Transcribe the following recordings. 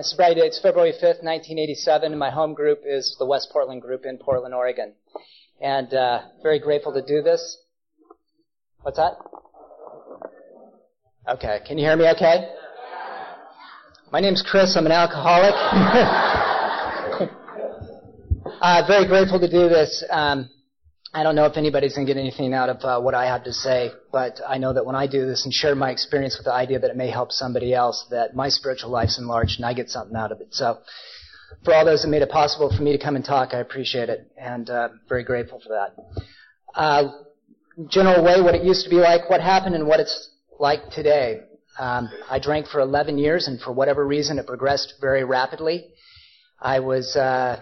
Sobriety date is February 5th, 1987, and my home group is the West Portland group in Portland, Oregon. And uh, very grateful to do this. What's that? Okay, can you hear me okay? My name's Chris. I'm an alcoholic. uh, very grateful to do this. Um, I don't know if anybody's going to get anything out of uh, what I have to say, but I know that when I do this and share my experience with the idea that it may help somebody else, that my spiritual life's enlarged and I get something out of it. So, for all those that made it possible for me to come and talk, I appreciate it and uh, very grateful for that. Uh, general way, what it used to be like, what happened, and what it's like today. Um, I drank for 11 years, and for whatever reason, it progressed very rapidly. I was uh,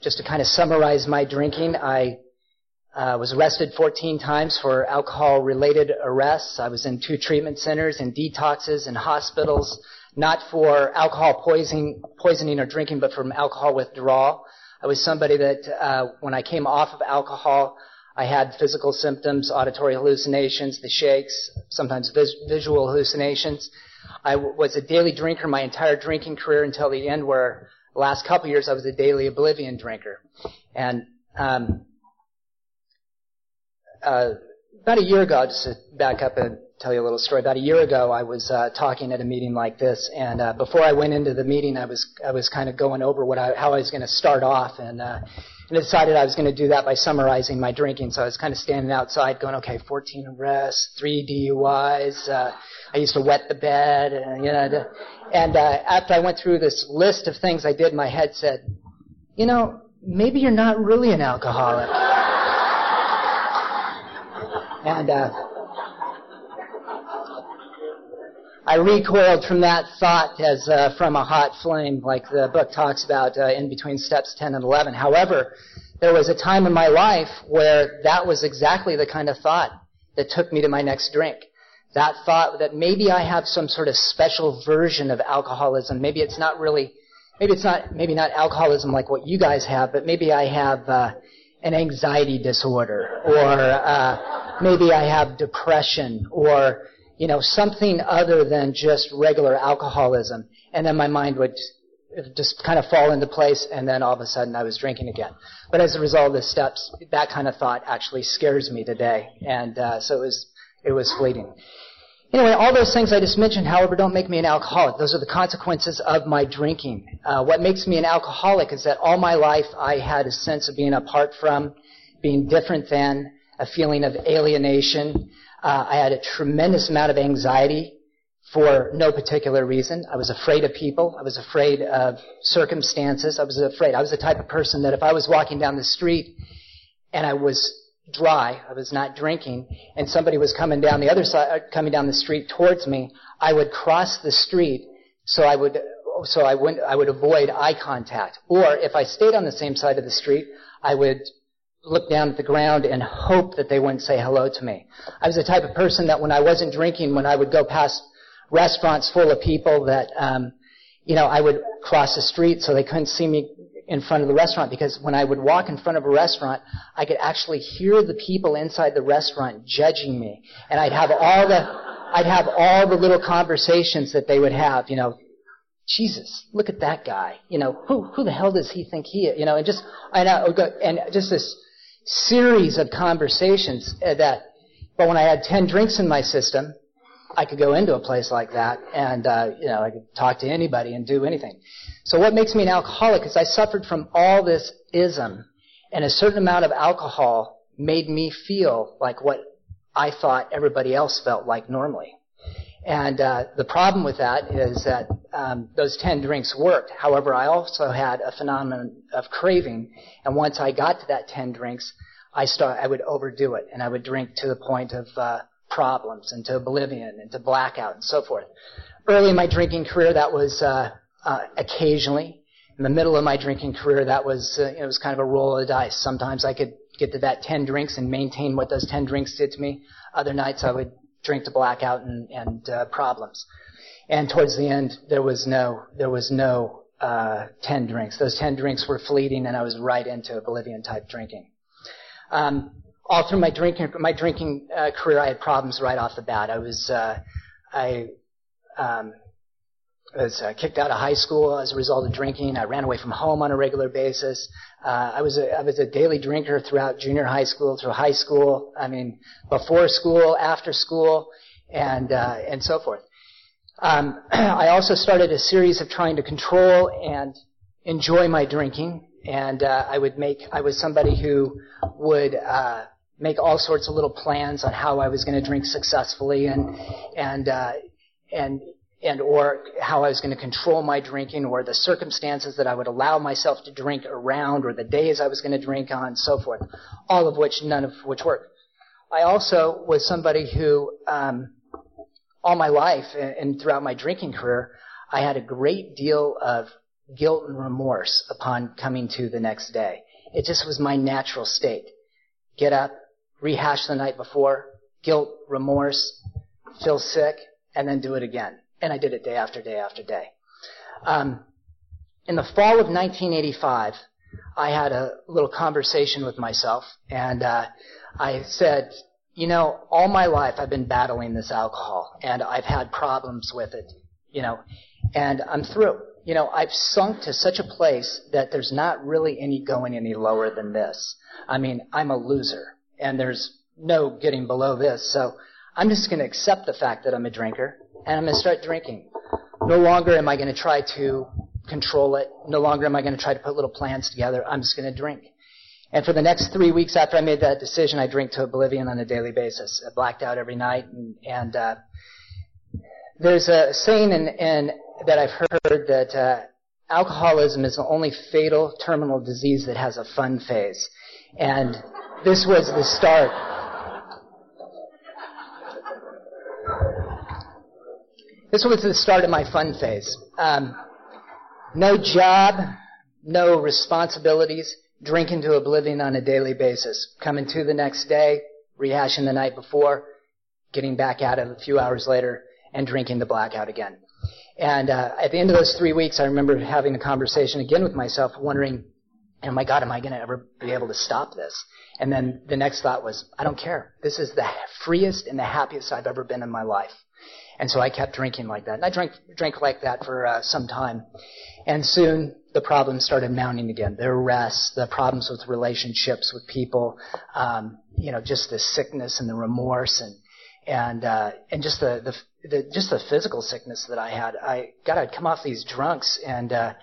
just to kind of summarize my drinking. I uh, was arrested 14 times for alcohol-related arrests. I was in two treatment centers and detoxes and hospitals, not for alcohol poisoning, poisoning or drinking, but from alcohol withdrawal. I was somebody that, uh, when I came off of alcohol, I had physical symptoms, auditory hallucinations, the shakes, sometimes vis- visual hallucinations. I w- was a daily drinker my entire drinking career until the end, where last couple years I was a daily oblivion drinker. And um, uh, about a year ago, just to back up and tell you a little story. About a year ago, I was uh, talking at a meeting like this, and uh, before I went into the meeting, I was I was kind of going over what I, how I was going to start off, and uh, and I decided I was going to do that by summarizing my drinking. So I was kind of standing outside, going, okay, 14 arrests, three DUIs. Uh, I used to wet the bed, and you know, and uh, after I went through this list of things I did, my head said, you know, maybe you're not really an alcoholic. And uh, I recoiled from that thought as uh, from a hot flame, like the book talks about uh, in between steps 10 and 11. However, there was a time in my life where that was exactly the kind of thought that took me to my next drink. That thought that maybe I have some sort of special version of alcoholism. Maybe it's not really, maybe it's not, maybe not alcoholism like what you guys have, but maybe I have uh, an anxiety disorder or uh, maybe I have depression or, you know, something other than just regular alcoholism. And then my mind would just kind of fall into place and then all of a sudden I was drinking again. But as a result of the steps, that kind of thought actually scares me today. And, uh, so it was, it was fleeting. Anyway, all those things I just mentioned, however, don't make me an alcoholic. Those are the consequences of my drinking. Uh, what makes me an alcoholic is that all my life I had a sense of being apart from, being different than, a feeling of alienation. Uh, I had a tremendous amount of anxiety for no particular reason. I was afraid of people. I was afraid of circumstances. I was afraid. I was the type of person that if I was walking down the street and I was dry, I was not drinking, and somebody was coming down the other side, uh, coming down the street towards me, I would cross the street so I would, so I would, I would avoid eye contact. Or if I stayed on the same side of the street, I would look down at the ground and hope that they wouldn't say hello to me. I was the type of person that when I wasn't drinking, when I would go past restaurants full of people that, um, you know, I would cross the street so they couldn't see me in front of the restaurant because when I would walk in front of a restaurant, I could actually hear the people inside the restaurant judging me. And I'd have all the, I'd have all the little conversations that they would have, you know, Jesus, look at that guy. You know, who, who the hell does he think he is? You know, and just, I know, and just this, series of conversations uh, that, but when I had 10 drinks in my system, I could go into a place like that and, uh, you know, I could talk to anybody and do anything. So what makes me an alcoholic is I suffered from all this ism and a certain amount of alcohol made me feel like what I thought everybody else felt like normally. And uh, the problem with that is that um, those 10 drinks worked. However, I also had a phenomenon of craving. And once I got to that 10 drinks, I start, I would overdo it and I would drink to the point of uh, problems and to oblivion and to blackout and so forth. Early in my drinking career, that was uh, uh, occasionally. In the middle of my drinking career, that was uh, it was kind of a roll of the dice. Sometimes I could get to that 10 drinks and maintain what those 10 drinks did to me. Other nights I would drink to blackout and, and uh, problems. And towards the end, there was no there was no uh, 10 drinks. Those 10 drinks were fleeting, and I was right into oblivion type drinking. Um, all through my drinking my drinking uh, career, I had problems right off the bat. I was uh, I um, was uh, kicked out of high school as a result of drinking. I ran away from home on a regular basis. Uh, I was a, I was a daily drinker throughout junior high school, through high school. I mean, before school, after school, and uh, and so forth. Um, I also started a series of trying to control and enjoy my drinking, and uh, I would make. I was somebody who would uh, make all sorts of little plans on how I was going to drink successfully, and and uh, and and or how I was going to control my drinking, or the circumstances that I would allow myself to drink around, or the days I was going to drink on, so forth. All of which, none of which worked. I also was somebody who. Um, all my life and throughout my drinking career, I had a great deal of guilt and remorse upon coming to the next day. It just was my natural state. Get up, rehash the night before, guilt, remorse, feel sick, and then do it again. And I did it day after day after day. Um, in the fall of 1985, I had a little conversation with myself, and uh, I said, you know, all my life I've been battling this alcohol and I've had problems with it, you know, and I'm through. You know, I've sunk to such a place that there's not really any going any lower than this. I mean, I'm a loser and there's no getting below this. So I'm just going to accept the fact that I'm a drinker and I'm going to start drinking. No longer am I going to try to control it. No longer am I going to try to put little plans together. I'm just going to drink. And for the next three weeks after I made that decision, I drink to oblivion on a daily basis. I blacked out every night. And, and uh, there's a saying in, in, that I've heard that uh, alcoholism is the only fatal terminal disease that has a fun phase. And this was the start. This was the start of my fun phase. Um, no job, no responsibilities, drinking to oblivion on a daily basis, coming to the next day, rehashing the night before, getting back at it a few hours later, and drinking the blackout again. And uh, at the end of those three weeks, I remember having a conversation again with myself, wondering, oh my God, am I going to ever be able to stop this? And then the next thought was, I don't care. This is the freest and the happiest I've ever been in my life. And so I kept drinking like that. And I drank, drank like that for uh, some time. And soon the problems started mounting again. The arrests, the problems with relationships with people, um, you know, just the sickness and the remorse and, and, uh, and just the, the, the, just the physical sickness that I had. I, God, I'd come off these drunks and, uh,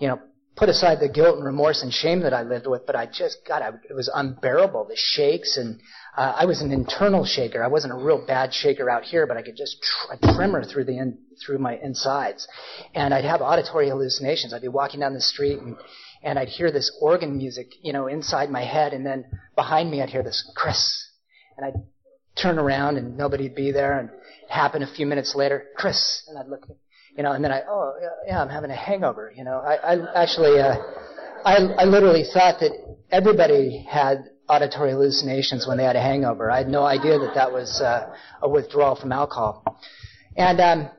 you know, put aside the guilt and remorse and shame that I lived with, but I just, God, I, it was unbearable. The shakes and, uh, I was an internal shaker. I wasn't a real bad shaker out here, but I could just tr- a tremor through the in, through my insides, and I'd have auditory hallucinations. I'd be walking down the street and and I'd hear this organ music, you know, inside my head, and then behind me I'd hear this Chris, and I'd turn around and nobody'd be there, and it happened a few minutes later, Chris, and I'd look, you know, and then I, oh yeah, I'm having a hangover, you know. I, I actually, uh, I I literally thought that everybody had auditory hallucinations when they had a hangover. I had no idea that that was uh, a withdrawal from alcohol. And um,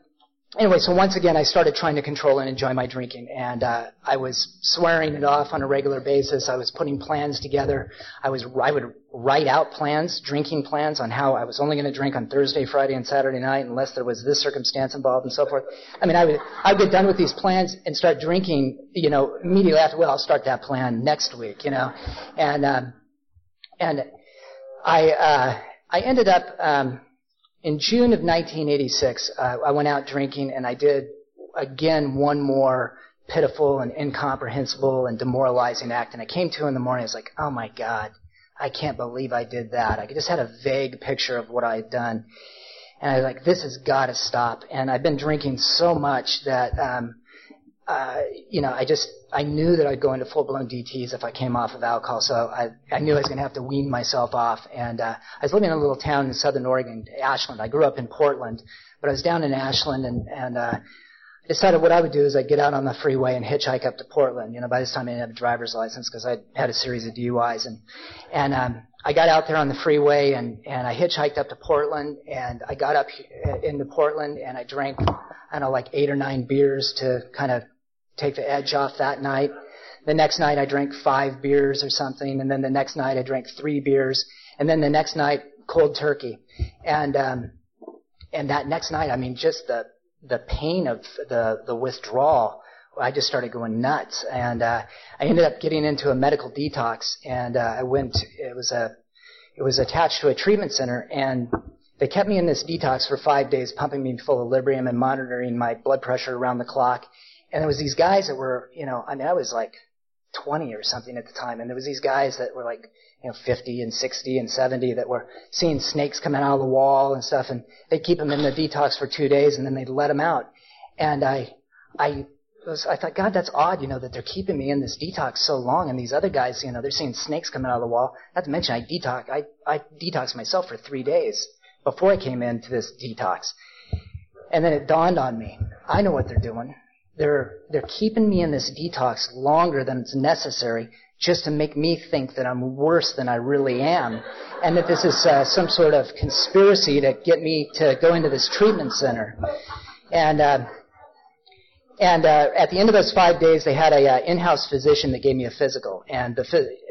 anyway, so once again, I started trying to control and enjoy my drinking, and uh, I was swearing it off on a regular basis. I was putting plans together. I was I would write out plans, drinking plans on how I was only going to drink on Thursday, Friday, and Saturday night, unless there was this circumstance involved, and so forth. I mean, I would I would get done with these plans and start drinking, you know, immediately after. Well, I'll start that plan next week, you know, and. Um, and I, uh, I ended up, um, in June of 1986, uh, I went out drinking and I did again one more pitiful and incomprehensible and demoralizing act. And I came to in the morning, I was like, oh my God, I can't believe I did that. I just had a vague picture of what I had done. And I was like, this has got to stop. And I've been drinking so much that, um, uh, you know, I just, I knew that I'd go into full blown DTs if I came off of alcohol, so I, I knew I was going to have to wean myself off. And uh, I was living in a little town in southern Oregon, Ashland. I grew up in Portland, but I was down in Ashland, and, and uh, I decided what I would do is I'd get out on the freeway and hitchhike up to Portland. You know, by this time I didn't have a driver's license because I had a series of DUIs, and and um, I got out there on the freeway and and I hitchhiked up to Portland, and I got up into Portland and I drank I don't know like eight or nine beers to kind of take the edge off that night. The next night I drank five beers or something, and then the next night I drank three beers, and then the next night cold turkey, and um, and that next night I mean just the the pain of the the withdrawal, I just started going nuts, and uh, I ended up getting into a medical detox, and uh, I went. It was a it was attached to a treatment center, and they kept me in this detox for five days, pumping me full of Librium and monitoring my blood pressure around the clock. And there was these guys that were, you know, I mean, I was like 20 or something at the time, and there was these guys that were like you know, 50 and 60 and 70 that were seeing snakes coming out of the wall and stuff, and they'd keep them in the detox for two days, and then they'd let them out. And I, I was, I thought, God, that's odd, you know, that they're keeping me in this detox so long, and these other guys, you know, they're seeing snakes coming out of the wall. Not to mention, I detox, I, I detoxed myself for three days before I came into this detox. And then it dawned on me, I know what they're doing. They're, they're keeping me in this detox longer than it's necessary just to make me think that I'm worse than I really am, and that this is uh, some sort of conspiracy to get me to go into this treatment center. And uh, and uh, at the end of those five days, they had a uh, in-house physician that gave me a physical, and the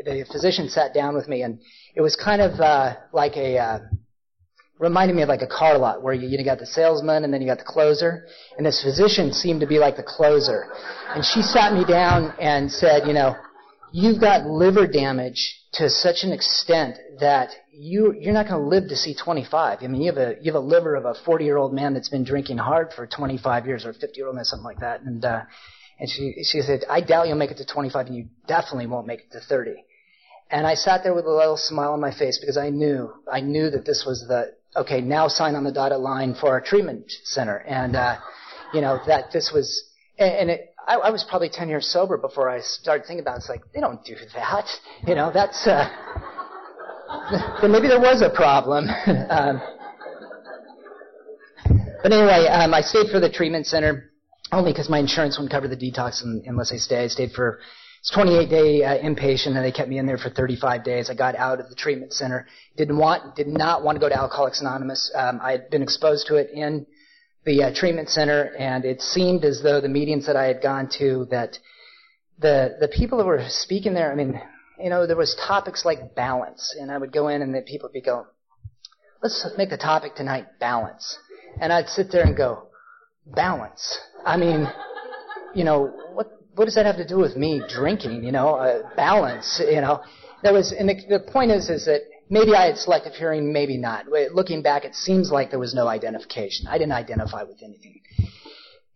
the physician sat down with me, and it was kind of uh, like a uh, reminded me of like a car lot where you, you got the salesman and then you got the closer, and this physician seemed to be like the closer, and she sat me down and said, you know you've got liver damage to such an extent that you you're not going to live to see 25. I mean, you have a you have a liver of a 40 year old man that's been drinking hard for 25 years, or 50 year old man, something like that. And uh, and she she said, I doubt you'll make it to 25, and you definitely won't make it to 30. And I sat there with a little smile on my face because I knew I knew that this was the okay. Now sign on the dotted line for our treatment center, and uh, you know that this was and it I, I was probably 10 years sober before I started thinking about it. It's like, they don't do that. You know, that's, uh, then maybe there was a problem. um, but anyway, um, I stayed for the treatment center only because my insurance wouldn't cover the detox unless I stayed. I stayed for it's 28 day uh, inpatient, and they kept me in there for 35 days. I got out of the treatment center. Didn't want, did not want to go to Alcoholics Anonymous. Um, I had been exposed to it in the uh, treatment center, and it seemed as though the meetings that I had gone to that the the people that were speaking there, I mean, you know, there was topics like balance, and I would go in and the people would be go, let's make the topic tonight balance, and I'd sit there and go, balance. I mean, you know, what what does that have to do with me drinking? You know, uh, balance. You know, there was, and the, the point is, is that Maybe I had selective hearing, maybe not. Looking back, it seems like there was no identification. I didn't identify with anything.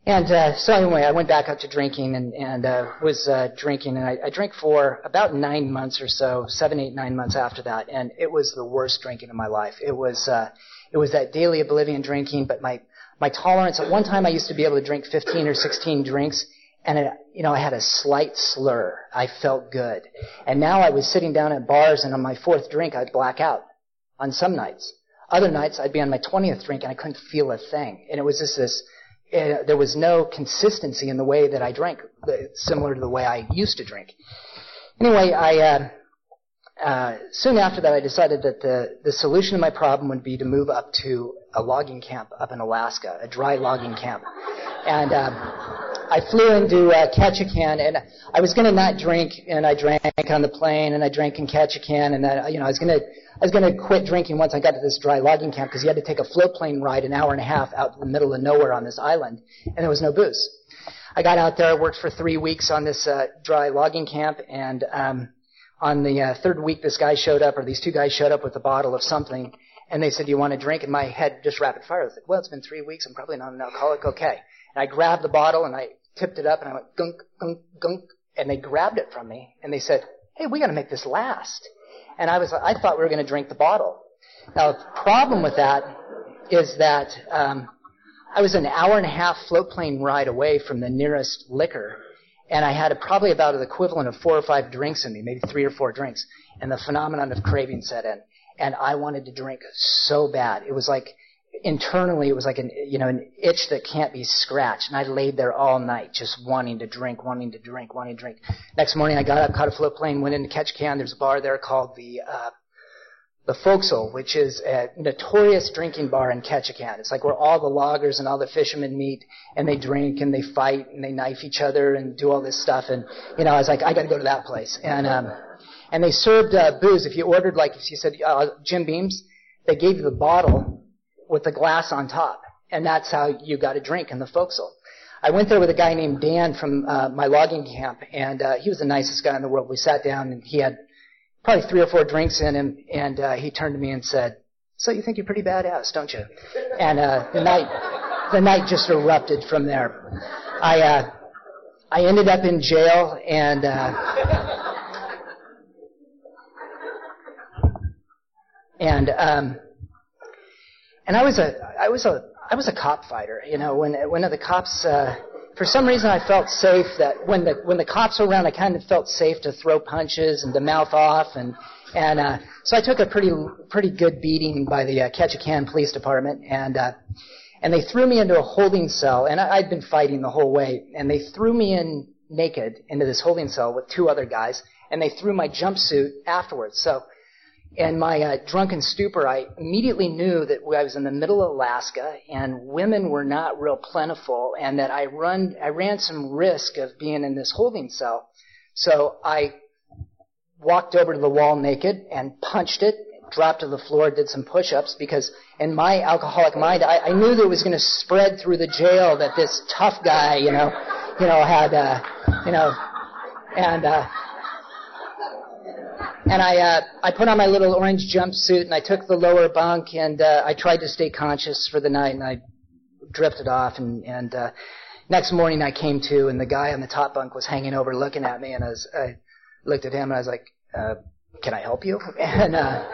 And uh, so anyway, I went back up to drinking and, and uh, was uh, drinking, and I, I drank for about nine months or so, seven, eight, nine months after that, and it was the worst drinking of my life. It was uh, it was that daily oblivion drinking, but my my tolerance. At one time, I used to be able to drink 15 or 16 drinks, and it, you know, I had a slight slur. I felt good. And now I was sitting down at bars and on my fourth drink I'd black out on some nights. Other nights I'd be on my 20th drink and I couldn't feel a thing. And it was just this, uh, there was no consistency in the way that I drank, uh, similar to the way I used to drink. Anyway, I, uh, uh, soon after that, I decided that the, the solution to my problem would be to move up to a logging camp up in Alaska, a dry logging camp. And um, I flew into uh, Ketchikan, and I was going to not drink, and I drank on the plane, and I drank in Ketchikan, and then you know I was going to I was going to quit drinking once I got to this dry logging camp because you had to take a float plane ride an hour and a half out in the middle of nowhere on this island, and there was no booze. I got out there, I worked for three weeks on this uh, dry logging camp, and um, on the uh, third week, this guy showed up, or these two guys showed up with a bottle of something, and they said, "Do you want a drink?" And my head just rapid fire. I was like, "Well, it's been three weeks. I'm probably not an alcoholic. Okay." And I grabbed the bottle and I tipped it up and I went gunk, gunk, gunk, and they grabbed it from me and they said, hey, we gotta make this last. And I was, I thought we were gonna drink the bottle. Now the problem with that is that, um, I was an hour and a half float plane ride away from the nearest liquor, and I had probably about the equivalent of four or five drinks in me, maybe three or four drinks, and the phenomenon of craving set in. And I wanted to drink so bad. It was like internally it was like an you know an itch that can't be scratched and I laid there all night just wanting to drink wanting to drink wanting to drink next morning I got up caught a floatplane went into Ketchikan there's a bar there called the uh the Forecastle, which is a notorious drinking bar in Ketchikan. It's like where all the loggers and all the fishermen meet and they drink and they fight and they knife each other and do all this stuff. And, you know, I was like, I gotta go to that place. And, um, and they served, uh, booze. If you ordered, like, if you said, uh, Jim Beams, they gave you the bottle with the glass on top. And that's how you got a drink in the Forecastle. I went there with a guy named Dan from uh, my logging camp, and uh, he was the nicest guy in the world. We sat down, and he had probably three or four drinks in him, and uh, he turned to me and said, "So you think you're pretty badass, don't you?" And uh, the night, the night just erupted from there. I, uh, I ended up in jail, and uh, and um, and I was a, I was a, I was a cop fighter. You know, when when the cops. Uh, for some reason I felt safe that when the when the cops were around, I kind of felt safe to throw punches and to mouth off, and and uh, so I took a pretty pretty good beating by the uh, Ketchikan Police Department, and uh, and they threw me into a holding cell, and I, I'd been fighting the whole way, and they threw me in naked into this holding cell with two other guys, and they threw my jumpsuit afterwards. So and my uh, drunken stupor, I immediately knew that I was in the middle of Alaska and women were not real plentiful and that I run, I ran some risk of being in this holding cell. So I walked over to the wall naked and punched it, dropped to the floor, did some push-ups because in my alcoholic mind, I, I knew that it was going to spread through the jail that this tough guy, you know, you know, had, uh, you know, and, uh, and I uh, I put on my little orange jumpsuit and I took the lower bunk and uh, I tried to stay conscious for the night and I drifted off and and uh, next morning I came to and the guy on the top bunk was hanging over looking at me and I I looked at him and I was like uh, can I help you? And uh,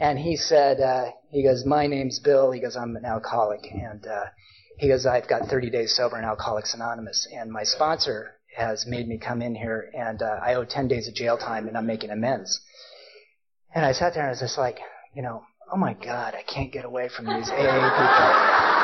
and he said uh, he goes my name's Bill. He goes I'm an alcoholic. And uh, he goes I've got 30 days sober in Alcoholics Anonymous. And my sponsor has made me come in here and uh, I owe 10 days of jail time and I'm making amends. And I sat there and I was just like, you know, oh my God, I can't get away from these AA people.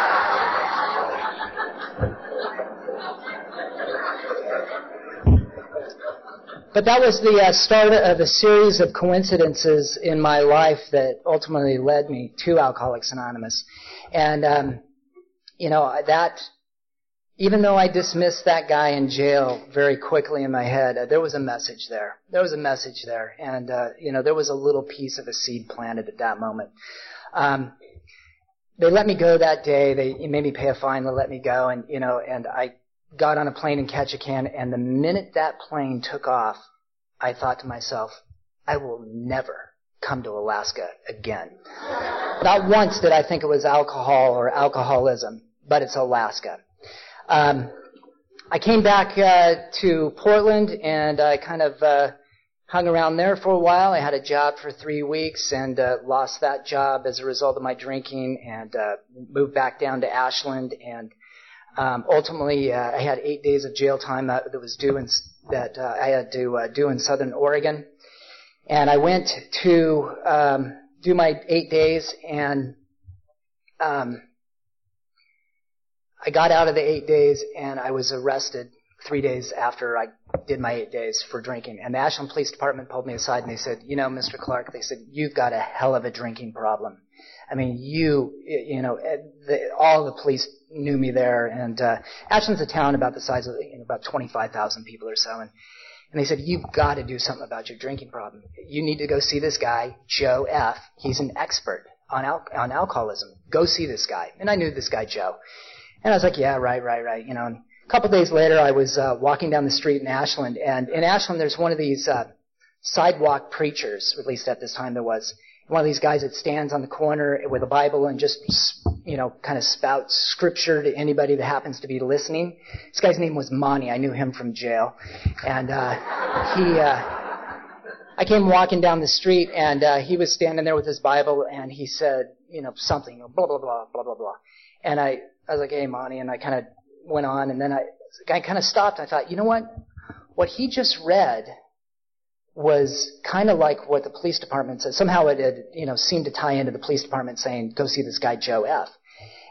But that was the uh, start of a series of coincidences in my life that ultimately led me to Alcoholics Anonymous. And, um, you know, that even though I dismissed that guy in jail very quickly in my head, uh, there was a message there. There was a message there, and uh, you know there was a little piece of a seed planted at that moment. Um, they let me go that day. They made me pay a fine. They let me go, and you know, and I got on a plane in Ketchikan, and the minute that plane took off, I thought to myself, I will never come to Alaska again. Not once did I think it was alcohol or alcoholism, but it's Alaska. Um, I came back uh, to Portland and I kind of uh, hung around there for a while. I had a job for three weeks and uh, lost that job as a result of my drinking and uh, moved back down to Ashland and um, ultimately uh, I had eight days of jail time that, that was due in that uh, I had to uh, do in Southern Oregon, and I went to um, do my eight days and. Um, I got out of the eight days and I was arrested three days after I did my eight days for drinking. And the Ashland Police Department pulled me aside and they said, you know, Mr. Clark, they said, you've got a hell of a drinking problem. I mean, you, you know, eh, the, all the police knew me there and, uh, Ashland's a town about the size of, you know, about 25,000 people or so. And, and they said, you've got to do something about your drinking problem. You need to go see this guy, Joe F. He's an expert on, al- on alcoholism. Go see this guy. And I knew this guy, Joe. And I was like, yeah, right, right, right. You know, and a couple days later, I was uh, walking down the street in Ashland, and in Ashland, there's one of these uh, sidewalk preachers, at least at this time there was. One of these guys that stands on the corner with a Bible and just, you know, kind of spouts scripture to anybody that happens to be listening. This guy's name was Monty. I knew him from jail, and uh, he. Uh, I came walking down the street, and uh, he was standing there with his Bible, and he said, you know, something, blah blah blah blah blah blah. And I I was like, hey, Monty, and I kind of went on, and then I, I kind of stopped. I thought, you know what? What he just read was kind of like what the police department said. Somehow it had, you know, seemed to tie into the police department saying, go see this guy Joe F.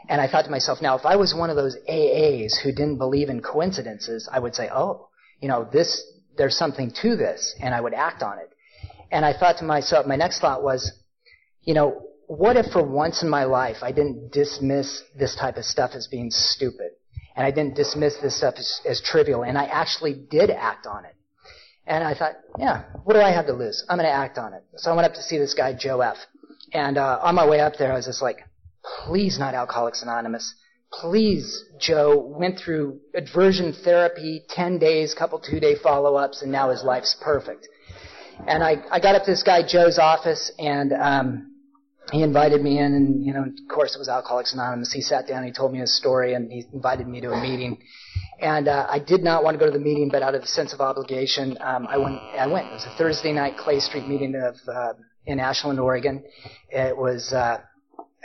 And I thought to myself, now if I was one of those AAs who didn't believe in coincidences, I would say, oh, you know, this, there's something to this, and I would act on it. And I thought to myself, my next thought was, you know, what if for once in my life I didn't dismiss this type of stuff as being stupid? And I didn't dismiss this stuff as, as trivial, and I actually did act on it. And I thought, yeah, what do I have to lose? I'm going to act on it. So I went up to see this guy, Joe F. And uh, on my way up there, I was just like, please not Alcoholics Anonymous. Please, Joe went through aversion therapy, 10 days, couple two day follow ups, and now his life's perfect. And I, I got up to this guy, Joe's office, and um, he invited me in, and, you know, of course it was Alcoholics Anonymous. He sat down, and he told me his story, and he invited me to a meeting. And uh, I did not want to go to the meeting, but out of a sense of obligation, um, I went. I went. It was a Thursday night Clay Street meeting of uh, in Ashland, Oregon. It was uh,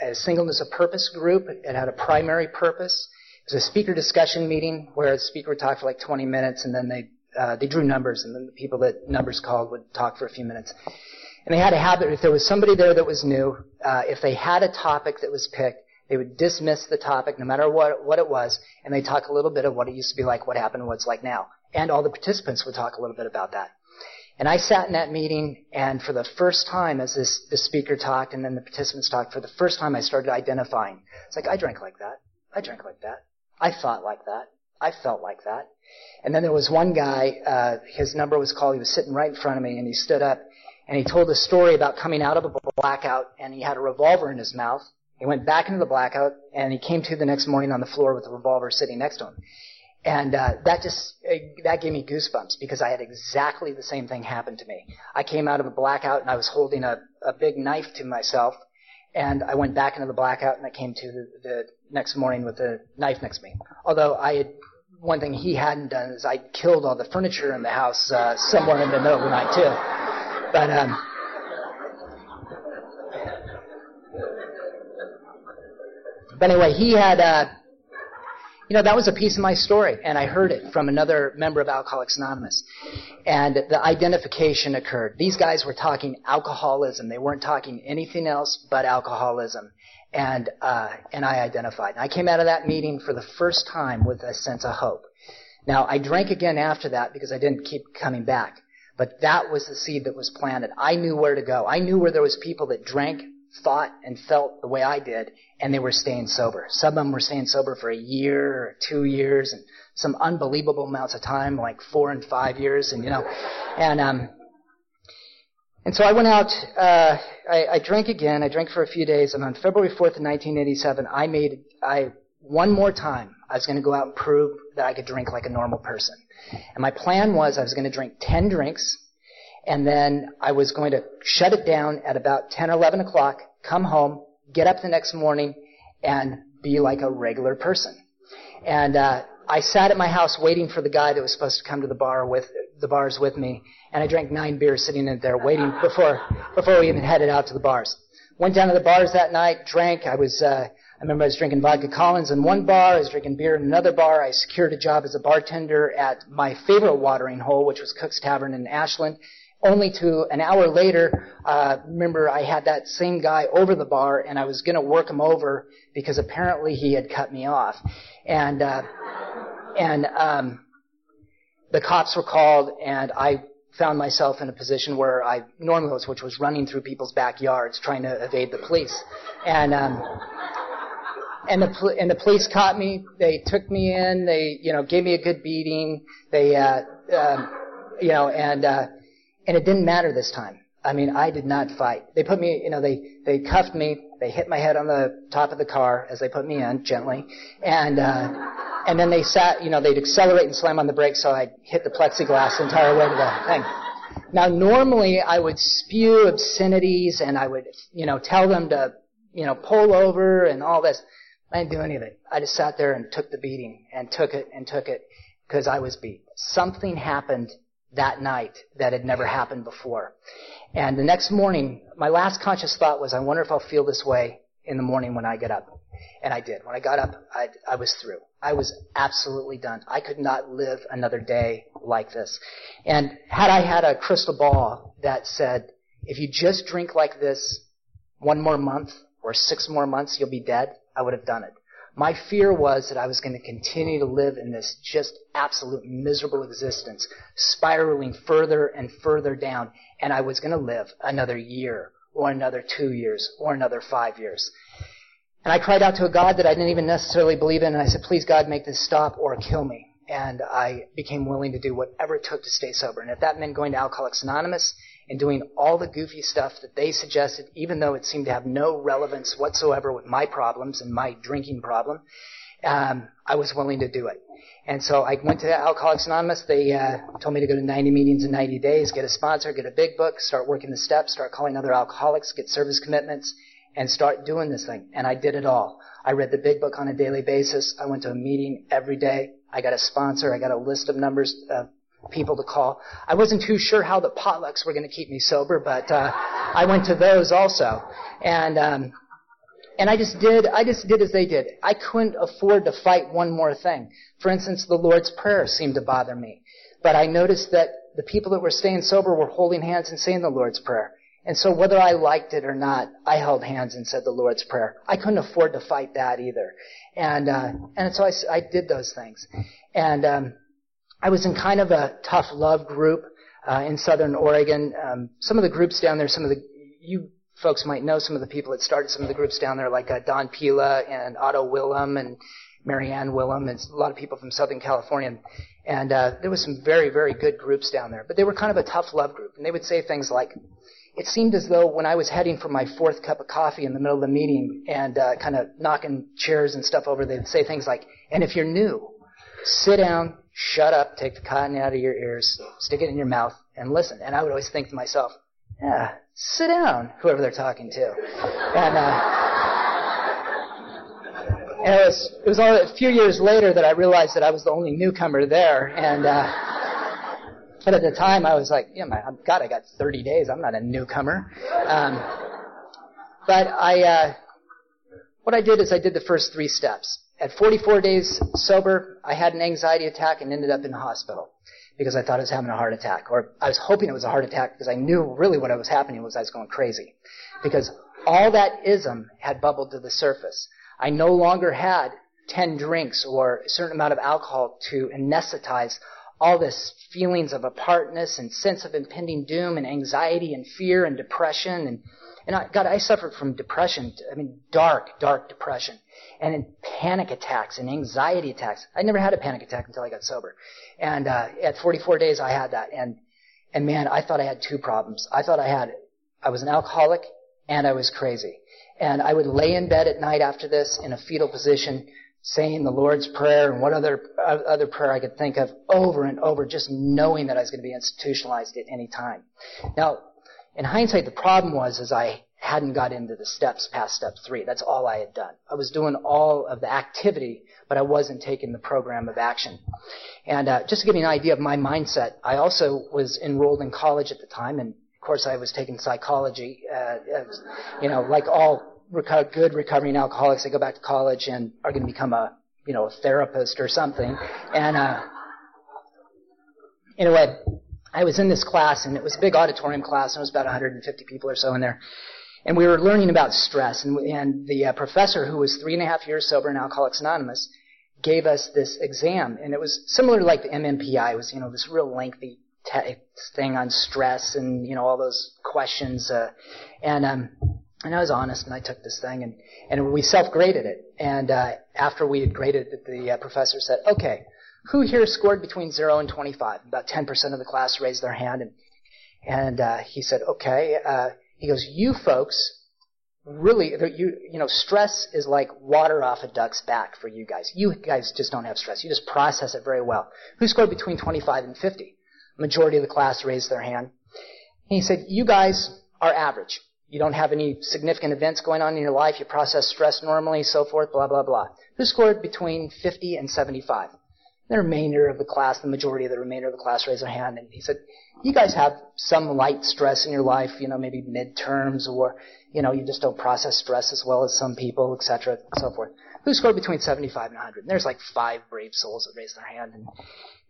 a singleness of purpose group. It had a primary purpose. It was a speaker discussion meeting where the speaker would talk for like 20 minutes, and then they uh, they drew numbers, and then the people that numbers called would talk for a few minutes. And they had a habit. If there was somebody there that was new, uh, if they had a topic that was picked, they would dismiss the topic, no matter what, what it was, and they talk a little bit of what it used to be like, what happened, what it's like now. And all the participants would talk a little bit about that. And I sat in that meeting, and for the first time, as this the speaker talked, and then the participants talked, for the first time, I started identifying. It's like I drank like that. I drank like that. I thought like that. I felt like that. And then there was one guy. Uh, his number was called. He was sitting right in front of me, and he stood up, and he told a story about coming out of a blackout, and he had a revolver in his mouth, he went back into the blackout, and he came to the next morning on the floor with a revolver sitting next to him. And uh, that just that gave me goosebumps because I had exactly the same thing happen to me. I came out of a blackout and I was holding a, a big knife to myself, and I went back into the blackout and I came to the, the next morning with a knife next to me. Although I had one thing he hadn't done is I killed all the furniture in the house uh, somewhere in the middle of the night too. But um, But anyway, he had, uh, you know, that was a piece of my story, and I heard it from another member of Alcoholics Anonymous. And the identification occurred. These guys were talking alcoholism. They weren't talking anything else but alcoholism. And, uh, and I identified. I came out of that meeting for the first time with a sense of hope. Now, I drank again after that because I didn't keep coming back. But that was the seed that was planted. I knew where to go. I knew where there was people that drank thought and felt the way I did, and they were staying sober. Some of them were staying sober for a year or two years, and some unbelievable amounts of time, like four and five years, and you know, and um, and so I went out. Uh, I, I drank again. I drank for a few days, and on February fourth, 1987, I made I one more time. I was going to go out and prove that I could drink like a normal person. And my plan was I was going to drink 10 drinks and then I was going to shut it down at about 10 or 11 o'clock, come home, get up the next morning, and be like a regular person. And uh, I sat at my house waiting for the guy that was supposed to come to the bar with the bars with me, and I drank nine beers sitting in there waiting before before we even headed out to the bars. Went down to the bars that night, drank. I was uh, I remember I was drinking vodka Collins in one bar, I was drinking beer in another bar. I secured a job as a bartender at my favorite watering hole, which was Cook's Tavern in Ashland only to an hour later, uh, remember I had that same guy over the bar and I was going to work him over because apparently he had cut me off. And, uh, and, um, the cops were called and I found myself in a position where I normally was, which was running through people's backyards trying to evade the police. And, um, and the and the police caught me. They took me in. They you know gave me a good beating. They uh, uh, you know and uh, and it didn't matter this time. I mean, I did not fight. They put me, you know, they, they cuffed me. They hit my head on the top of the car as they put me in gently. And, uh, and then they sat, you know, they'd accelerate and slam on the brakes so I'd hit the plexiglass the entire way to the thing. Now, normally I would spew obscenities and I would, you know, tell them to, you know, pull over and all this. I didn't do anything. I just sat there and took the beating and took it and took it because I was beat. Something happened that night that had never happened before. And the next morning, my last conscious thought was, I wonder if I'll feel this way in the morning when I get up. And I did. When I got up, I, I was through. I was absolutely done. I could not live another day like this. And had I had a crystal ball that said, if you just drink like this one more month or six more months, you'll be dead, I would have done it. My fear was that I was going to continue to live in this just absolute miserable existence, spiraling further and further down, and I was going to live another year or another two years or another five years. And I cried out to a God that I didn't even necessarily believe in, and I said, please God, make this stop or kill me. And I became willing to do whatever it took to stay sober. And if that meant going to Alcoholics Anonymous and doing all the goofy stuff that they suggested, even though it seemed to have no relevance whatsoever with my problems and my drinking problem, um, I was willing to do it. And so I went to Alcoholics Anonymous. They uh, told me to go to 90 meetings in 90 days, get a sponsor, get a big book, start working the steps, start calling other alcoholics, get service commitments, and start doing this thing. And I did it all. I read the big book on a daily basis. I went to a meeting every day. I got a sponsor. I got a list of numbers of people to call. I wasn't too sure how the potlucks were going to keep me sober, but uh, I went to those also, and um, and I just did I just did as they did. I couldn't afford to fight one more thing. For instance, the Lord's Prayer seemed to bother me, but I noticed that the people that were staying sober were holding hands and saying the Lord's Prayer. And so whether I liked it or not, I held hands and said the Lord's Prayer. I couldn't afford to fight that either. And, uh, and so I, I did those things. And, um, I was in kind of a tough love group uh, in Southern Oregon. Um, some of the groups down there, some of the you folks might know some of the people that started some of the groups down there, like uh, Don Pila and Otto Willem and Marianne Willem, and a lot of people from Southern California. And, uh, there was some very, very good groups down there. But they were kind of a tough love group. And they would say things like, it seemed as though when I was heading for my fourth cup of coffee in the middle of the meeting and uh, kind of knocking chairs and stuff over, they'd say things like, and if you're new, sit down, shut up, take the cotton out of your ears, stick it in your mouth, and listen. And I would always think to myself, yeah, sit down, whoever they're talking to. And, uh, and it was, it was all, a few years later that I realized that I was the only newcomer there. And, uh, but at the time I was like, yeah, my, God, I got 30 days. I'm not a newcomer. Um, but I, uh, what I did is I did the first three steps. At 44 days sober, I had an anxiety attack and ended up in the hospital because I thought I was having a heart attack. Or I was hoping it was a heart attack because I knew really what was happening was I was going crazy. Because all that ism had bubbled to the surface. I no longer had 10 drinks or a certain amount of alcohol to anesthetize all this feelings of apartness and sense of impending doom and anxiety and fear and depression and and I, God, I suffered from depression. I mean, dark, dark depression and panic attacks and anxiety attacks. I never had a panic attack until I got sober. And uh, at 44 days, I had that. And and man, I thought I had two problems. I thought I had I was an alcoholic and I was crazy. And I would lay in bed at night after this in a fetal position, saying the Lord's Prayer and what other uh, other prayer I could think of over and over, just knowing that I was going to be institutionalized at any time. Now, in hindsight, the problem was is I hadn't got into the steps past step three. That's all I had done. I was doing all of the activity, but I wasn't taking the program of action. And uh, just to give you an idea of my mindset, I also was enrolled in college at the time, and of course I was taking psychology. Uh, was, you know, like all reco- good recovering alcoholics, they go back to college and are going to become a you know a therapist or something. And uh, anyway, I was in this class, and it was a big auditorium class, and it was about 150 people or so in there. And we were learning about stress. And, and the uh, professor, who was three and a half years sober in Alcoholics Anonymous, gave us this exam. And it was similar to like the MMPI. It was, you know, this real lengthy te- thing on stress and, you know, all those questions. Uh, and, um, and I was honest and I took this thing and, and we self-graded it. And, uh, after we had graded it, the uh, professor said, okay, who here scored between 0 and 25? About 10% of the class raised their hand and, and, uh, he said, okay, uh, he goes, you folks really, you, you know, stress is like water off a duck's back for you guys. You guys just don't have stress. You just process it very well. Who scored between 25 and 50? Majority of the class raised their hand. And he said, you guys are average. You don't have any significant events going on in your life. You process stress normally, so forth, blah, blah, blah. Who scored between 50 and 75? The remainder of the class, the majority of the remainder of the class raised their hand. And he said, you guys have some light stress in your life, you know, maybe midterms or, you know, you just don't process stress as well as some people, etc., and so forth. who scored between 75 and 100? And there's like five brave souls that raised their hand. And,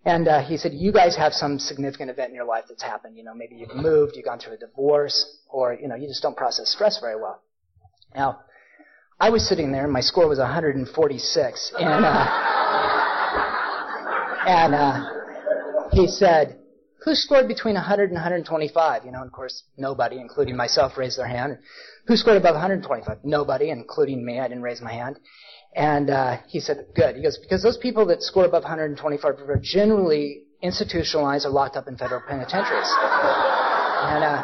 and uh, he said, you guys have some significant event in your life that's happened. You know, maybe you've moved, you've gone through a divorce, or, you know, you just don't process stress very well. Now, I was sitting there and my score was 146. And, uh, and uh, he said, who scored between 100 and 125? You know, and of course, nobody, including myself, raised their hand. Who scored above 125? Nobody, including me. I didn't raise my hand. And uh, he said, good. He goes, because those people that score above 125 are generally institutionalized or locked up in federal penitentiaries. and, uh,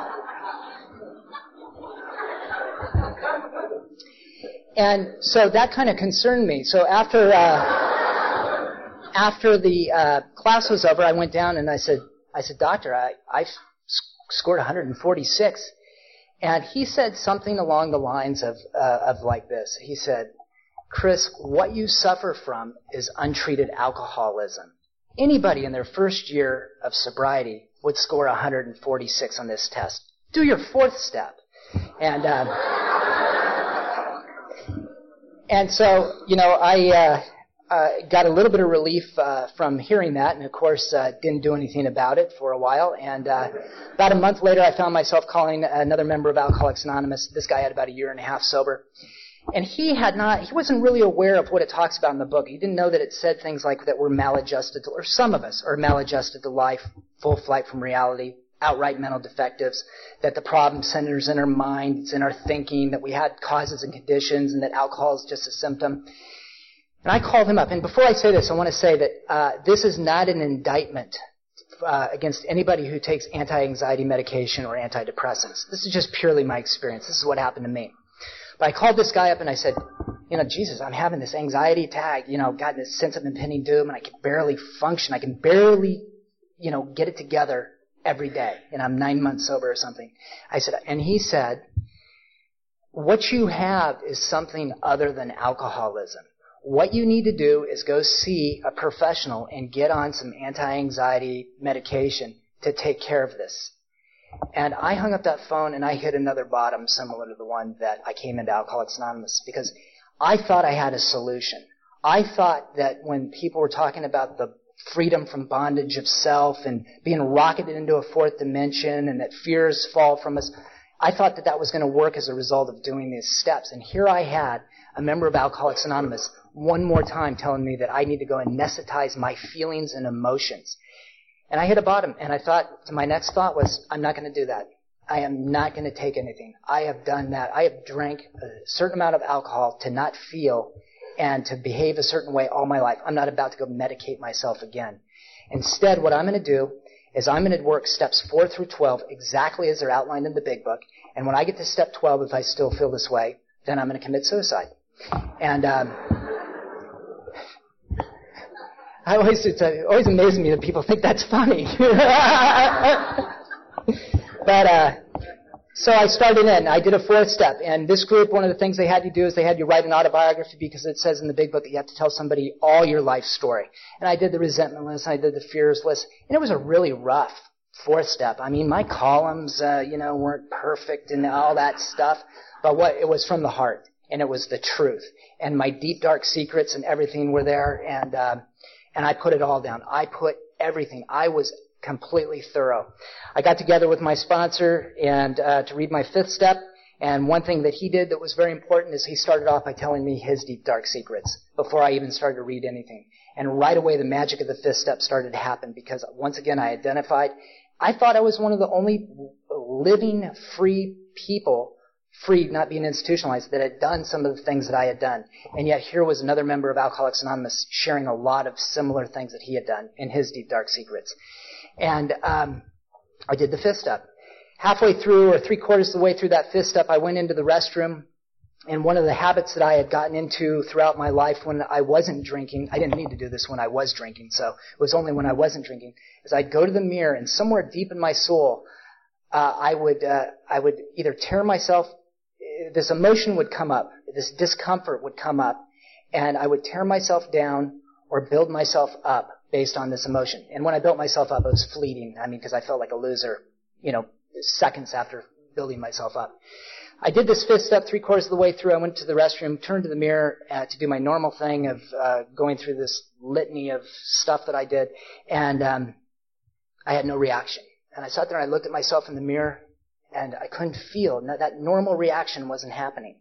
and so that kind of concerned me. So after uh, after the uh, class was over, I went down and I said, I said, doctor, I I scored 146, and he said something along the lines of uh, of like this. He said, Chris, what you suffer from is untreated alcoholism. Anybody in their first year of sobriety would score 146 on this test. Do your fourth step. And, um, and so, you know, I, uh, uh, got a little bit of relief uh, from hearing that, and of course uh, didn't do anything about it for a while. And uh, about a month later, I found myself calling another member of Alcoholics Anonymous. This guy had about a year and a half sober, and he had not, he wasn't really aware of what it talks about in the book. He didn't know that it said things like that we're maladjusted, to, or some of us are maladjusted to life, full flight from reality, outright mental defectives, that the problem centers in our mind, it's in our thinking, that we had causes and conditions, and that alcohol is just a symptom. And I called him up. And before I say this, I want to say that uh, this is not an indictment uh, against anybody who takes anti-anxiety medication or antidepressants. This is just purely my experience. This is what happened to me. But I called this guy up and I said, you know, Jesus, I'm having this anxiety attack, you know, got this sense of impending doom and I can barely function. I can barely, you know, get it together every day. And I'm nine months sober or something. I said, and he said, what you have is something other than alcoholism. What you need to do is go see a professional and get on some anti-anxiety medication to take care of this. And I hung up that phone and I hit another bottom similar to the one that I came into Alcoholics Anonymous because I thought I had a solution. I thought that when people were talking about the freedom from bondage of self and being rocketed into a fourth dimension and that fears fall from us, I thought that that was going to work as a result of doing these steps. And here I had a member of Alcoholics Anonymous one more time telling me that I need to go and anesthetize my feelings and emotions. And I hit a bottom, and I thought, my next thought was, I'm not going to do that. I am not going to take anything. I have done that. I have drank a certain amount of alcohol to not feel and to behave a certain way all my life. I'm not about to go medicate myself again. Instead, what I'm going to do is I'm going to work steps 4 through 12 exactly as they're outlined in the big book. And when I get to step 12, if I still feel this way, then I'm going to commit suicide. And um, I always, it's uh, always amazes me that people think that's funny. but, uh, so I started in. I did a fourth step. And this group, one of the things they had you do is they had you write an autobiography because it says in the big book that you have to tell somebody all your life story. And I did the resentment list, I did the fears list, and it was a really rough fourth step. I mean, my columns, uh, you know, weren't perfect and all that stuff, but what, it was from the heart. And it was the truth. And my deep, dark secrets and everything were there. And, uh, and I put it all down. I put everything. I was completely thorough. I got together with my sponsor and uh, to read my fifth step. And one thing that he did that was very important is he started off by telling me his deep dark secrets before I even started to read anything. And right away the magic of the fifth step started to happen because once again I identified, I thought I was one of the only living free people free, not being institutionalized, that had done some of the things that I had done. And yet here was another member of Alcoholics Anonymous sharing a lot of similar things that he had done in his deep, dark secrets. And um, I did the fifth step. Halfway through, or three quarters of the way through that fifth step, I went into the restroom. And one of the habits that I had gotten into throughout my life when I wasn't drinking, I didn't need to do this when I was drinking, so it was only when I wasn't drinking, is I'd go to the mirror and somewhere deep in my soul, uh, I would uh, I would either tear myself this emotion would come up, this discomfort would come up, and I would tear myself down or build myself up based on this emotion. And when I built myself up, it was fleeting. I mean, because I felt like a loser, you know, seconds after building myself up. I did this fifth step three quarters of the way through. I went to the restroom, turned to the mirror uh, to do my normal thing of uh, going through this litany of stuff that I did, and um, I had no reaction. And I sat there and I looked at myself in the mirror, and I couldn't feel that normal reaction wasn't happening.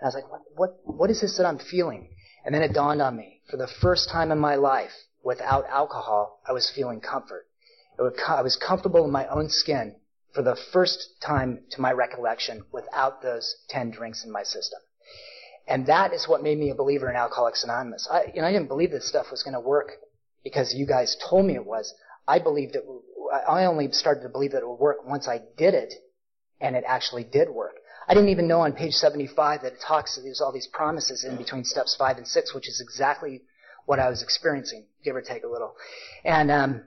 And I was like, what, what, what is this that I'm feeling? And then it dawned on me. For the first time in my life, without alcohol, I was feeling comfort. I was comfortable in my own skin for the first time to my recollection without those 10 drinks in my system. And that is what made me a believer in Alcoholics Anonymous. I, you know, I didn't believe this stuff was going to work because you guys told me it was. I believed it. I only started to believe that it would work once I did it, and it actually did work. I didn't even know on page 75 that it talks. that There's all these promises in between steps five and six, which is exactly what I was experiencing, give or take a little. And um,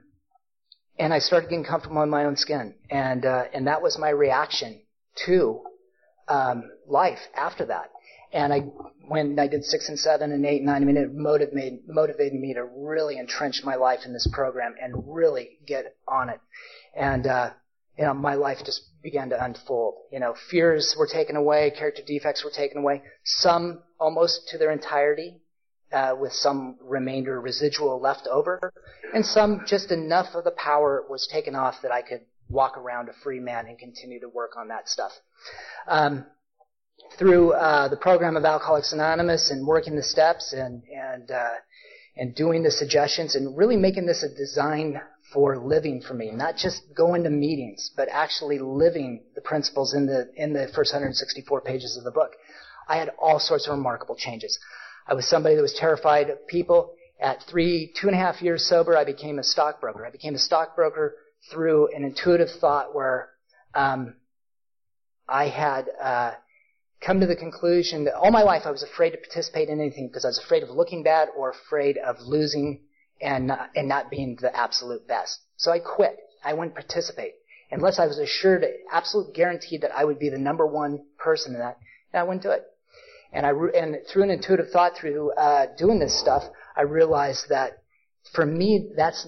and I started getting comfortable in my own skin, and uh, and that was my reaction to um, life after that. And I, when I did six and seven and eight and nine, I mean, it motivated, motivated me to really entrench my life in this program and really get on it. And, uh, you know, my life just began to unfold. You know, fears were taken away, character defects were taken away, some almost to their entirety, uh, with some remainder residual left over, and some just enough of the power was taken off that I could walk around a free man and continue to work on that stuff. Um, through uh, the program of Alcoholics Anonymous and working the steps and and uh, and doing the suggestions and really making this a design for living for me, not just going to meetings, but actually living the principles in the in the first 164 pages of the book. I had all sorts of remarkable changes. I was somebody that was terrified of people. At three, two and a half years sober, I became a stockbroker. I became a stockbroker through an intuitive thought where um, I had uh, come to the conclusion that all my life I was afraid to participate in anything because I was afraid of looking bad or afraid of losing and not, and not being the absolute best. So I quit. I wouldn't participate unless I was assured, absolute guaranteed that I would be the number one person in that. And I wouldn't do it. And I and through an intuitive thought, through uh, doing this stuff, I realized that for me, that's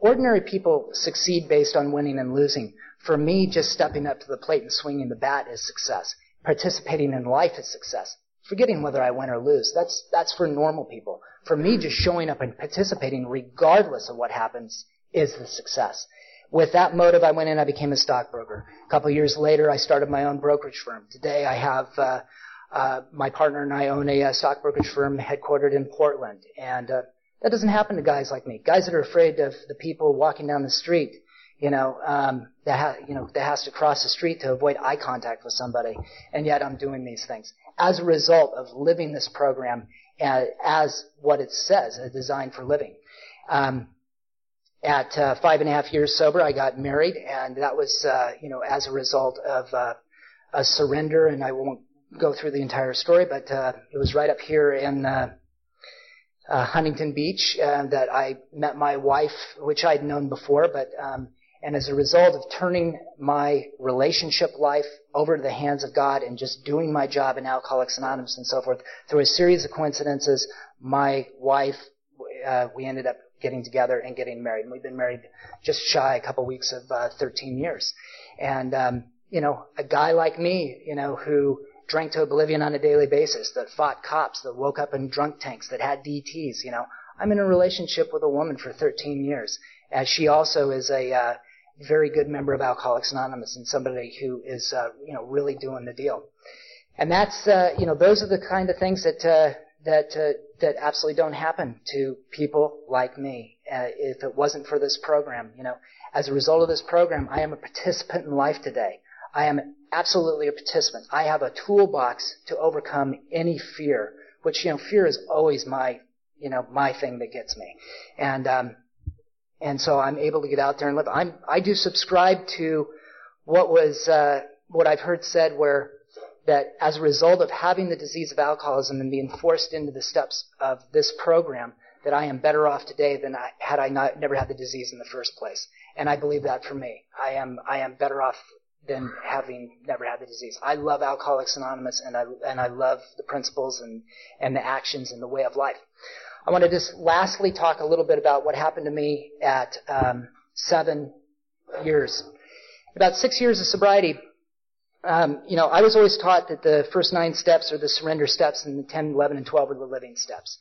ordinary people succeed based on winning and losing. For me, just stepping up to the plate and swinging the bat is success participating in life is success. Forgetting whether I win or lose. That's, that's for normal people. For me, just showing up and participating regardless of what happens is the success. With that motive, I went in, I became a stockbroker. A couple years later, I started my own brokerage firm. Today, I have, uh, uh, my partner and I own a, a uh, stock brokerage firm headquartered in Portland. And, uh, that doesn't happen to guys like me. Guys that are afraid of the people walking down the street you know, um, that ha- you know that has to cross the street to avoid eye contact with somebody, and yet I'm doing these things as a result of living this program as, as what it says, a design for living. Um, at uh, five and a half years sober, I got married, and that was, uh, you know, as a result of uh, a surrender. And I won't go through the entire story, but uh, it was right up here in uh, uh, Huntington Beach that I met my wife, which I'd known before, but um, and as a result of turning my relationship life over to the hands of God and just doing my job in Alcoholics Anonymous and so forth, through a series of coincidences, my wife, uh, we ended up getting together and getting married. And we've been married just shy a couple weeks of uh, 13 years. And, um, you know, a guy like me, you know, who drank to oblivion on a daily basis, that fought cops, that woke up in drunk tanks, that had DTs, you know, I'm in a relationship with a woman for 13 years. As she also is a, uh, very good member of Alcoholics Anonymous and somebody who is, uh, you know, really doing the deal. And that's, uh, you know, those are the kind of things that, uh, that, uh, that absolutely don't happen to people like me. Uh, if it wasn't for this program, you know, as a result of this program, I am a participant in life today. I am absolutely a participant. I have a toolbox to overcome any fear, which, you know, fear is always my, you know, my thing that gets me. And, um, and so I'm able to get out there and live. I'm, I do subscribe to what was, uh, what I've heard said where that as a result of having the disease of alcoholism and being forced into the steps of this program, that I am better off today than I, had I not, never had the disease in the first place. And I believe that for me. I am, I am better off than having never had the disease. I love Alcoholics Anonymous and I, and I love the principles and, and the actions and the way of life. I want to just lastly talk a little bit about what happened to me at um, seven years. About six years of sobriety, um, you know, I was always taught that the first nine steps are the surrender steps, and the 10, 11, and 12 are the living steps.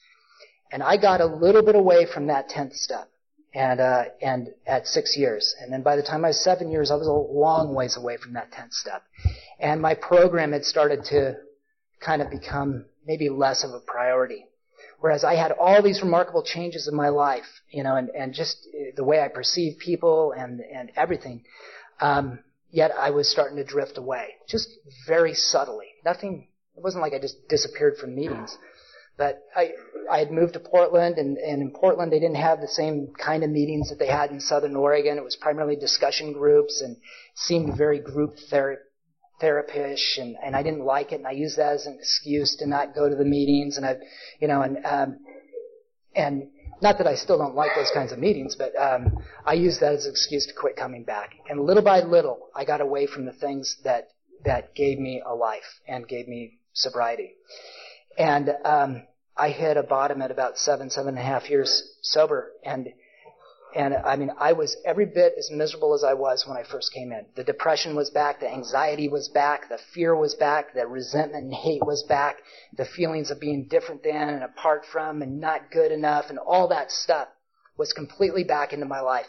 And I got a little bit away from that 10th step, and uh, and at six years, and then by the time I was seven years, I was a long ways away from that 10th step, and my program had started to kind of become maybe less of a priority. Whereas I had all these remarkable changes in my life, you know, and, and just the way I perceive people and, and everything. Um, yet I was starting to drift away, just very subtly. Nothing, it wasn't like I just disappeared from meetings. But I, I had moved to Portland, and, and in Portland they didn't have the same kind of meetings that they had in Southern Oregon. It was primarily discussion groups and seemed very group therapy therapish and, and I didn't like it and I used that as an excuse to not go to the meetings and I, you know, and, um, and not that I still don't like those kinds of meetings, but um, I used that as an excuse to quit coming back. And little by little, I got away from the things that that gave me a life and gave me sobriety. And um, I hit a bottom at about seven, seven and a half years sober, and and I mean, I was every bit as miserable as I was when I first came in. The depression was back, the anxiety was back, the fear was back, the resentment and hate was back, the feelings of being different than and apart from and not good enough and all that stuff was completely back into my life.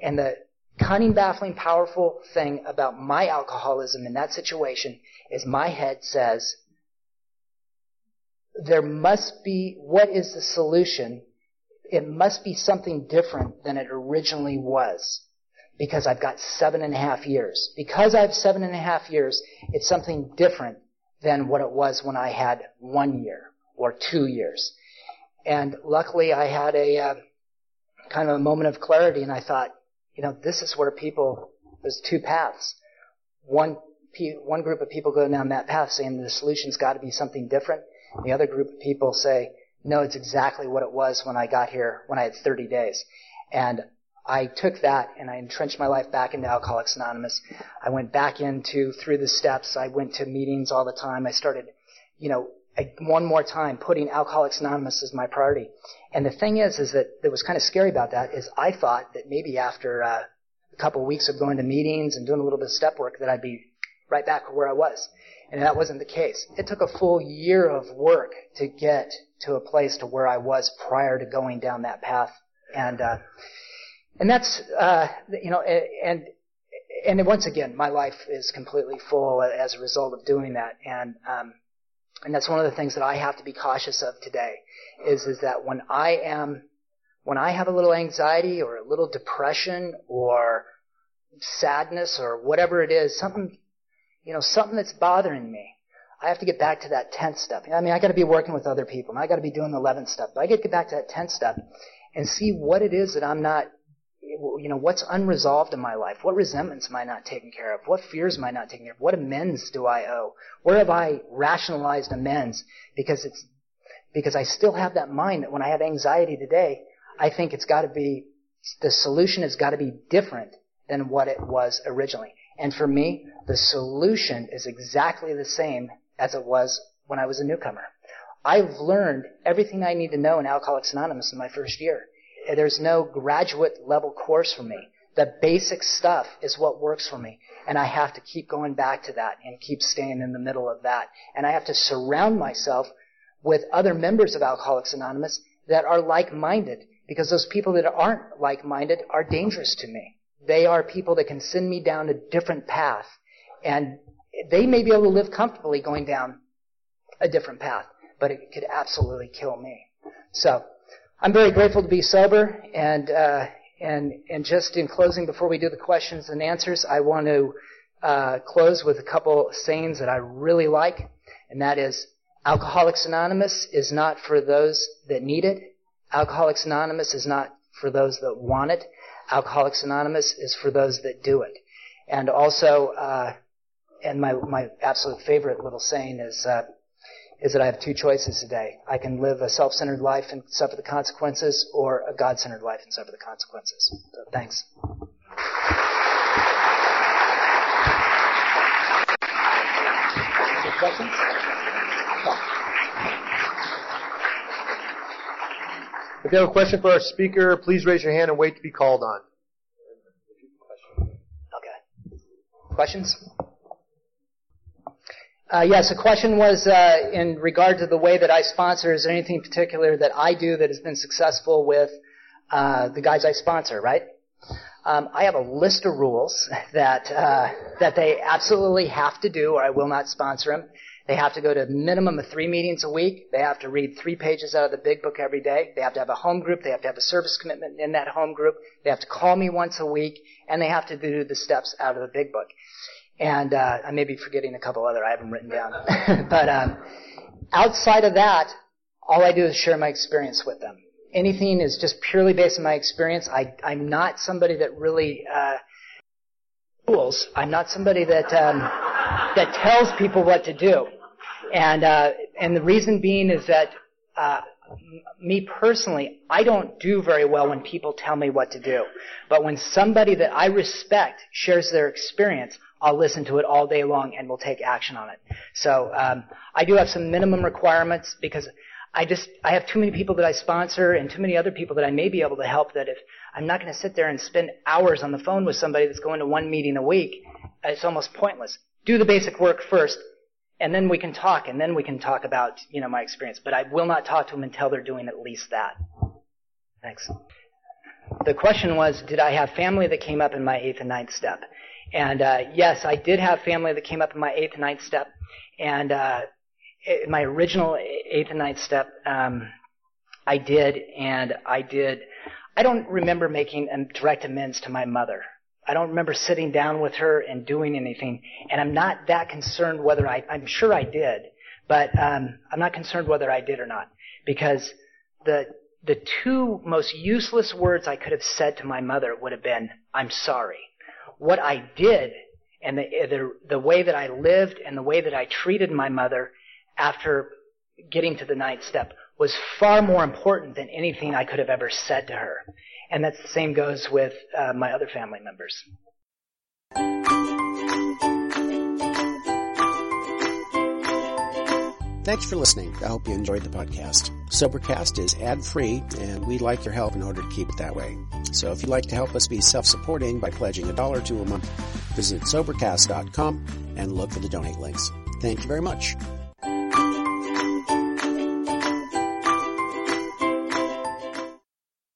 And the cunning, baffling, powerful thing about my alcoholism in that situation is my head says, there must be, what is the solution it must be something different than it originally was because I've got seven and a half years. Because I have seven and a half years, it's something different than what it was when I had one year or two years. And luckily I had a uh, kind of a moment of clarity and I thought, you know, this is where people, there's two paths. One, one group of people go down that path saying the solution's got to be something different. The other group of people say, no, it's exactly what it was when I got here when I had 30 days. And I took that and I entrenched my life back into Alcoholics Anonymous. I went back into through the steps. I went to meetings all the time. I started, you know, one more time putting Alcoholics Anonymous as my priority. And the thing is, is that that was kind of scary about that is I thought that maybe after uh, a couple of weeks of going to meetings and doing a little bit of step work that I'd be right back where I was. And that wasn't the case. It took a full year of work to get to a place to where I was prior to going down that path. And, uh, and that's, uh, you know, and, and once again, my life is completely full as a result of doing that. And, um, and that's one of the things that I have to be cautious of today is, is that when I am, when I have a little anxiety or a little depression or sadness or whatever it is, something you know, something that's bothering me. I have to get back to that 10th step. I mean, I gotta be working with other people, and I gotta be doing the 11th step, but I gotta get back to that 10th step and see what it is that I'm not, you know, what's unresolved in my life? What resentments am I not taking care of? What fears am I not taking care of? What amends do I owe? Where have I rationalized amends? Because it's, because I still have that mind that when I have anxiety today, I think it's gotta be, the solution has gotta be different than what it was originally. And for me, the solution is exactly the same as it was when I was a newcomer. I've learned everything I need to know in Alcoholics Anonymous in my first year. There's no graduate level course for me. The basic stuff is what works for me. And I have to keep going back to that and keep staying in the middle of that. And I have to surround myself with other members of Alcoholics Anonymous that are like-minded because those people that aren't like-minded are dangerous to me. They are people that can send me down a different path. And they may be able to live comfortably going down a different path, but it could absolutely kill me. So, I'm very grateful to be sober, and uh, and and just in closing, before we do the questions and answers, I want to uh, close with a couple sayings that I really like, and that is, Alcoholics Anonymous is not for those that need it. Alcoholics Anonymous is not for those that want it. Alcoholics Anonymous is for those that do it. And also, uh, and my my absolute favorite little saying is uh, is that I have two choices today. I can live a self-centered life and suffer the consequences, or a God-centered life and suffer the consequences. So, thanks. questions? If you have a question for our speaker, please raise your hand and wait to be called on. Okay. Questions? Uh, yes, the question was uh, in regard to the way that I sponsor. Is there anything particular that I do that has been successful with uh, the guys I sponsor? Right. Um, I have a list of rules that uh, that they absolutely have to do, or I will not sponsor them. They have to go to a minimum of three meetings a week. They have to read three pages out of the big book every day. They have to have a home group. They have to have a service commitment in that home group. They have to call me once a week, and they have to do the steps out of the big book. And uh, I may be forgetting a couple other I haven't written down. but um, outside of that, all I do is share my experience with them. Anything is just purely based on my experience. I, I'm not somebody that really uh, rules. I'm not somebody that um, that tells people what to do. And uh, and the reason being is that uh, me personally, I don't do very well when people tell me what to do. But when somebody that I respect shares their experience, I'll listen to it all day long and will take action on it. So um, I do have some minimum requirements because I just I have too many people that I sponsor and too many other people that I may be able to help. That if I'm not going to sit there and spend hours on the phone with somebody that's going to one meeting a week, it's almost pointless. Do the basic work first, and then we can talk, and then we can talk about, you know, my experience. But I will not talk to them until they're doing at least that. Thanks. The question was, did I have family that came up in my eighth and ninth step? And uh, yes, I did have family that came up in my eighth and ninth step. And uh, my original eighth and ninth step, um, I did, and I did. I don't remember making direct amends to my mother. I don't remember sitting down with her and doing anything. And I'm not that concerned whether I, I'm sure I did, but um, I'm not concerned whether I did or not. Because the, the two most useless words I could have said to my mother would have been, I'm sorry. What I did and the, the, the way that I lived and the way that I treated my mother after getting to the ninth step was far more important than anything I could have ever said to her. And that's the same goes with uh, my other family members. Thanks for listening. I hope you enjoyed the podcast. Sobercast is ad free, and we'd like your help in order to keep it that way. So if you'd like to help us be self supporting by pledging a dollar to a month, visit Sobercast.com and look for the donate links. Thank you very much.